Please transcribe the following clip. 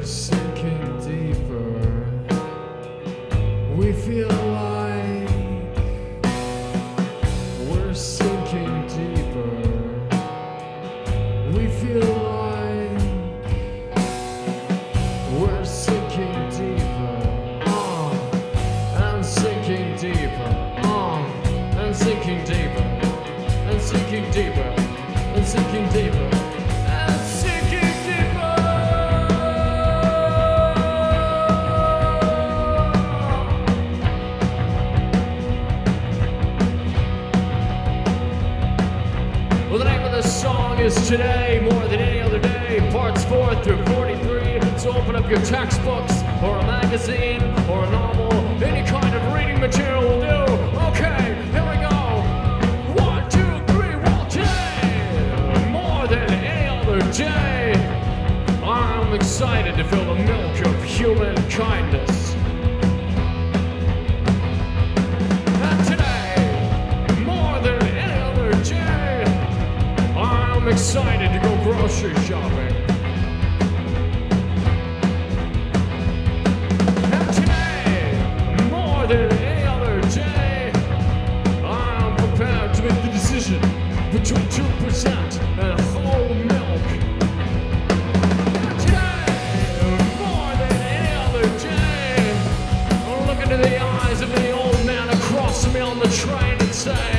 We're sinking deeper. We feel like we're sinking deeper. We feel like we're sinking deeper. Uh, and sinking deeper. Uh, and sinking deeper. And sinking deeper. Song is Today More Than Any Other Day, parts 4 through 43. So open up your textbooks, or a magazine, or a novel, any kind of reading material will do. Okay, here we go. One, two, three, well, today, more than any other day, I'm excited to feel the milk of human kindness. I'm excited to go grocery shopping. And today, more than any other day, I'm prepared to make the decision between 2% and whole milk. Today, more than any other day, look into the eyes of the old man across me on the train and say,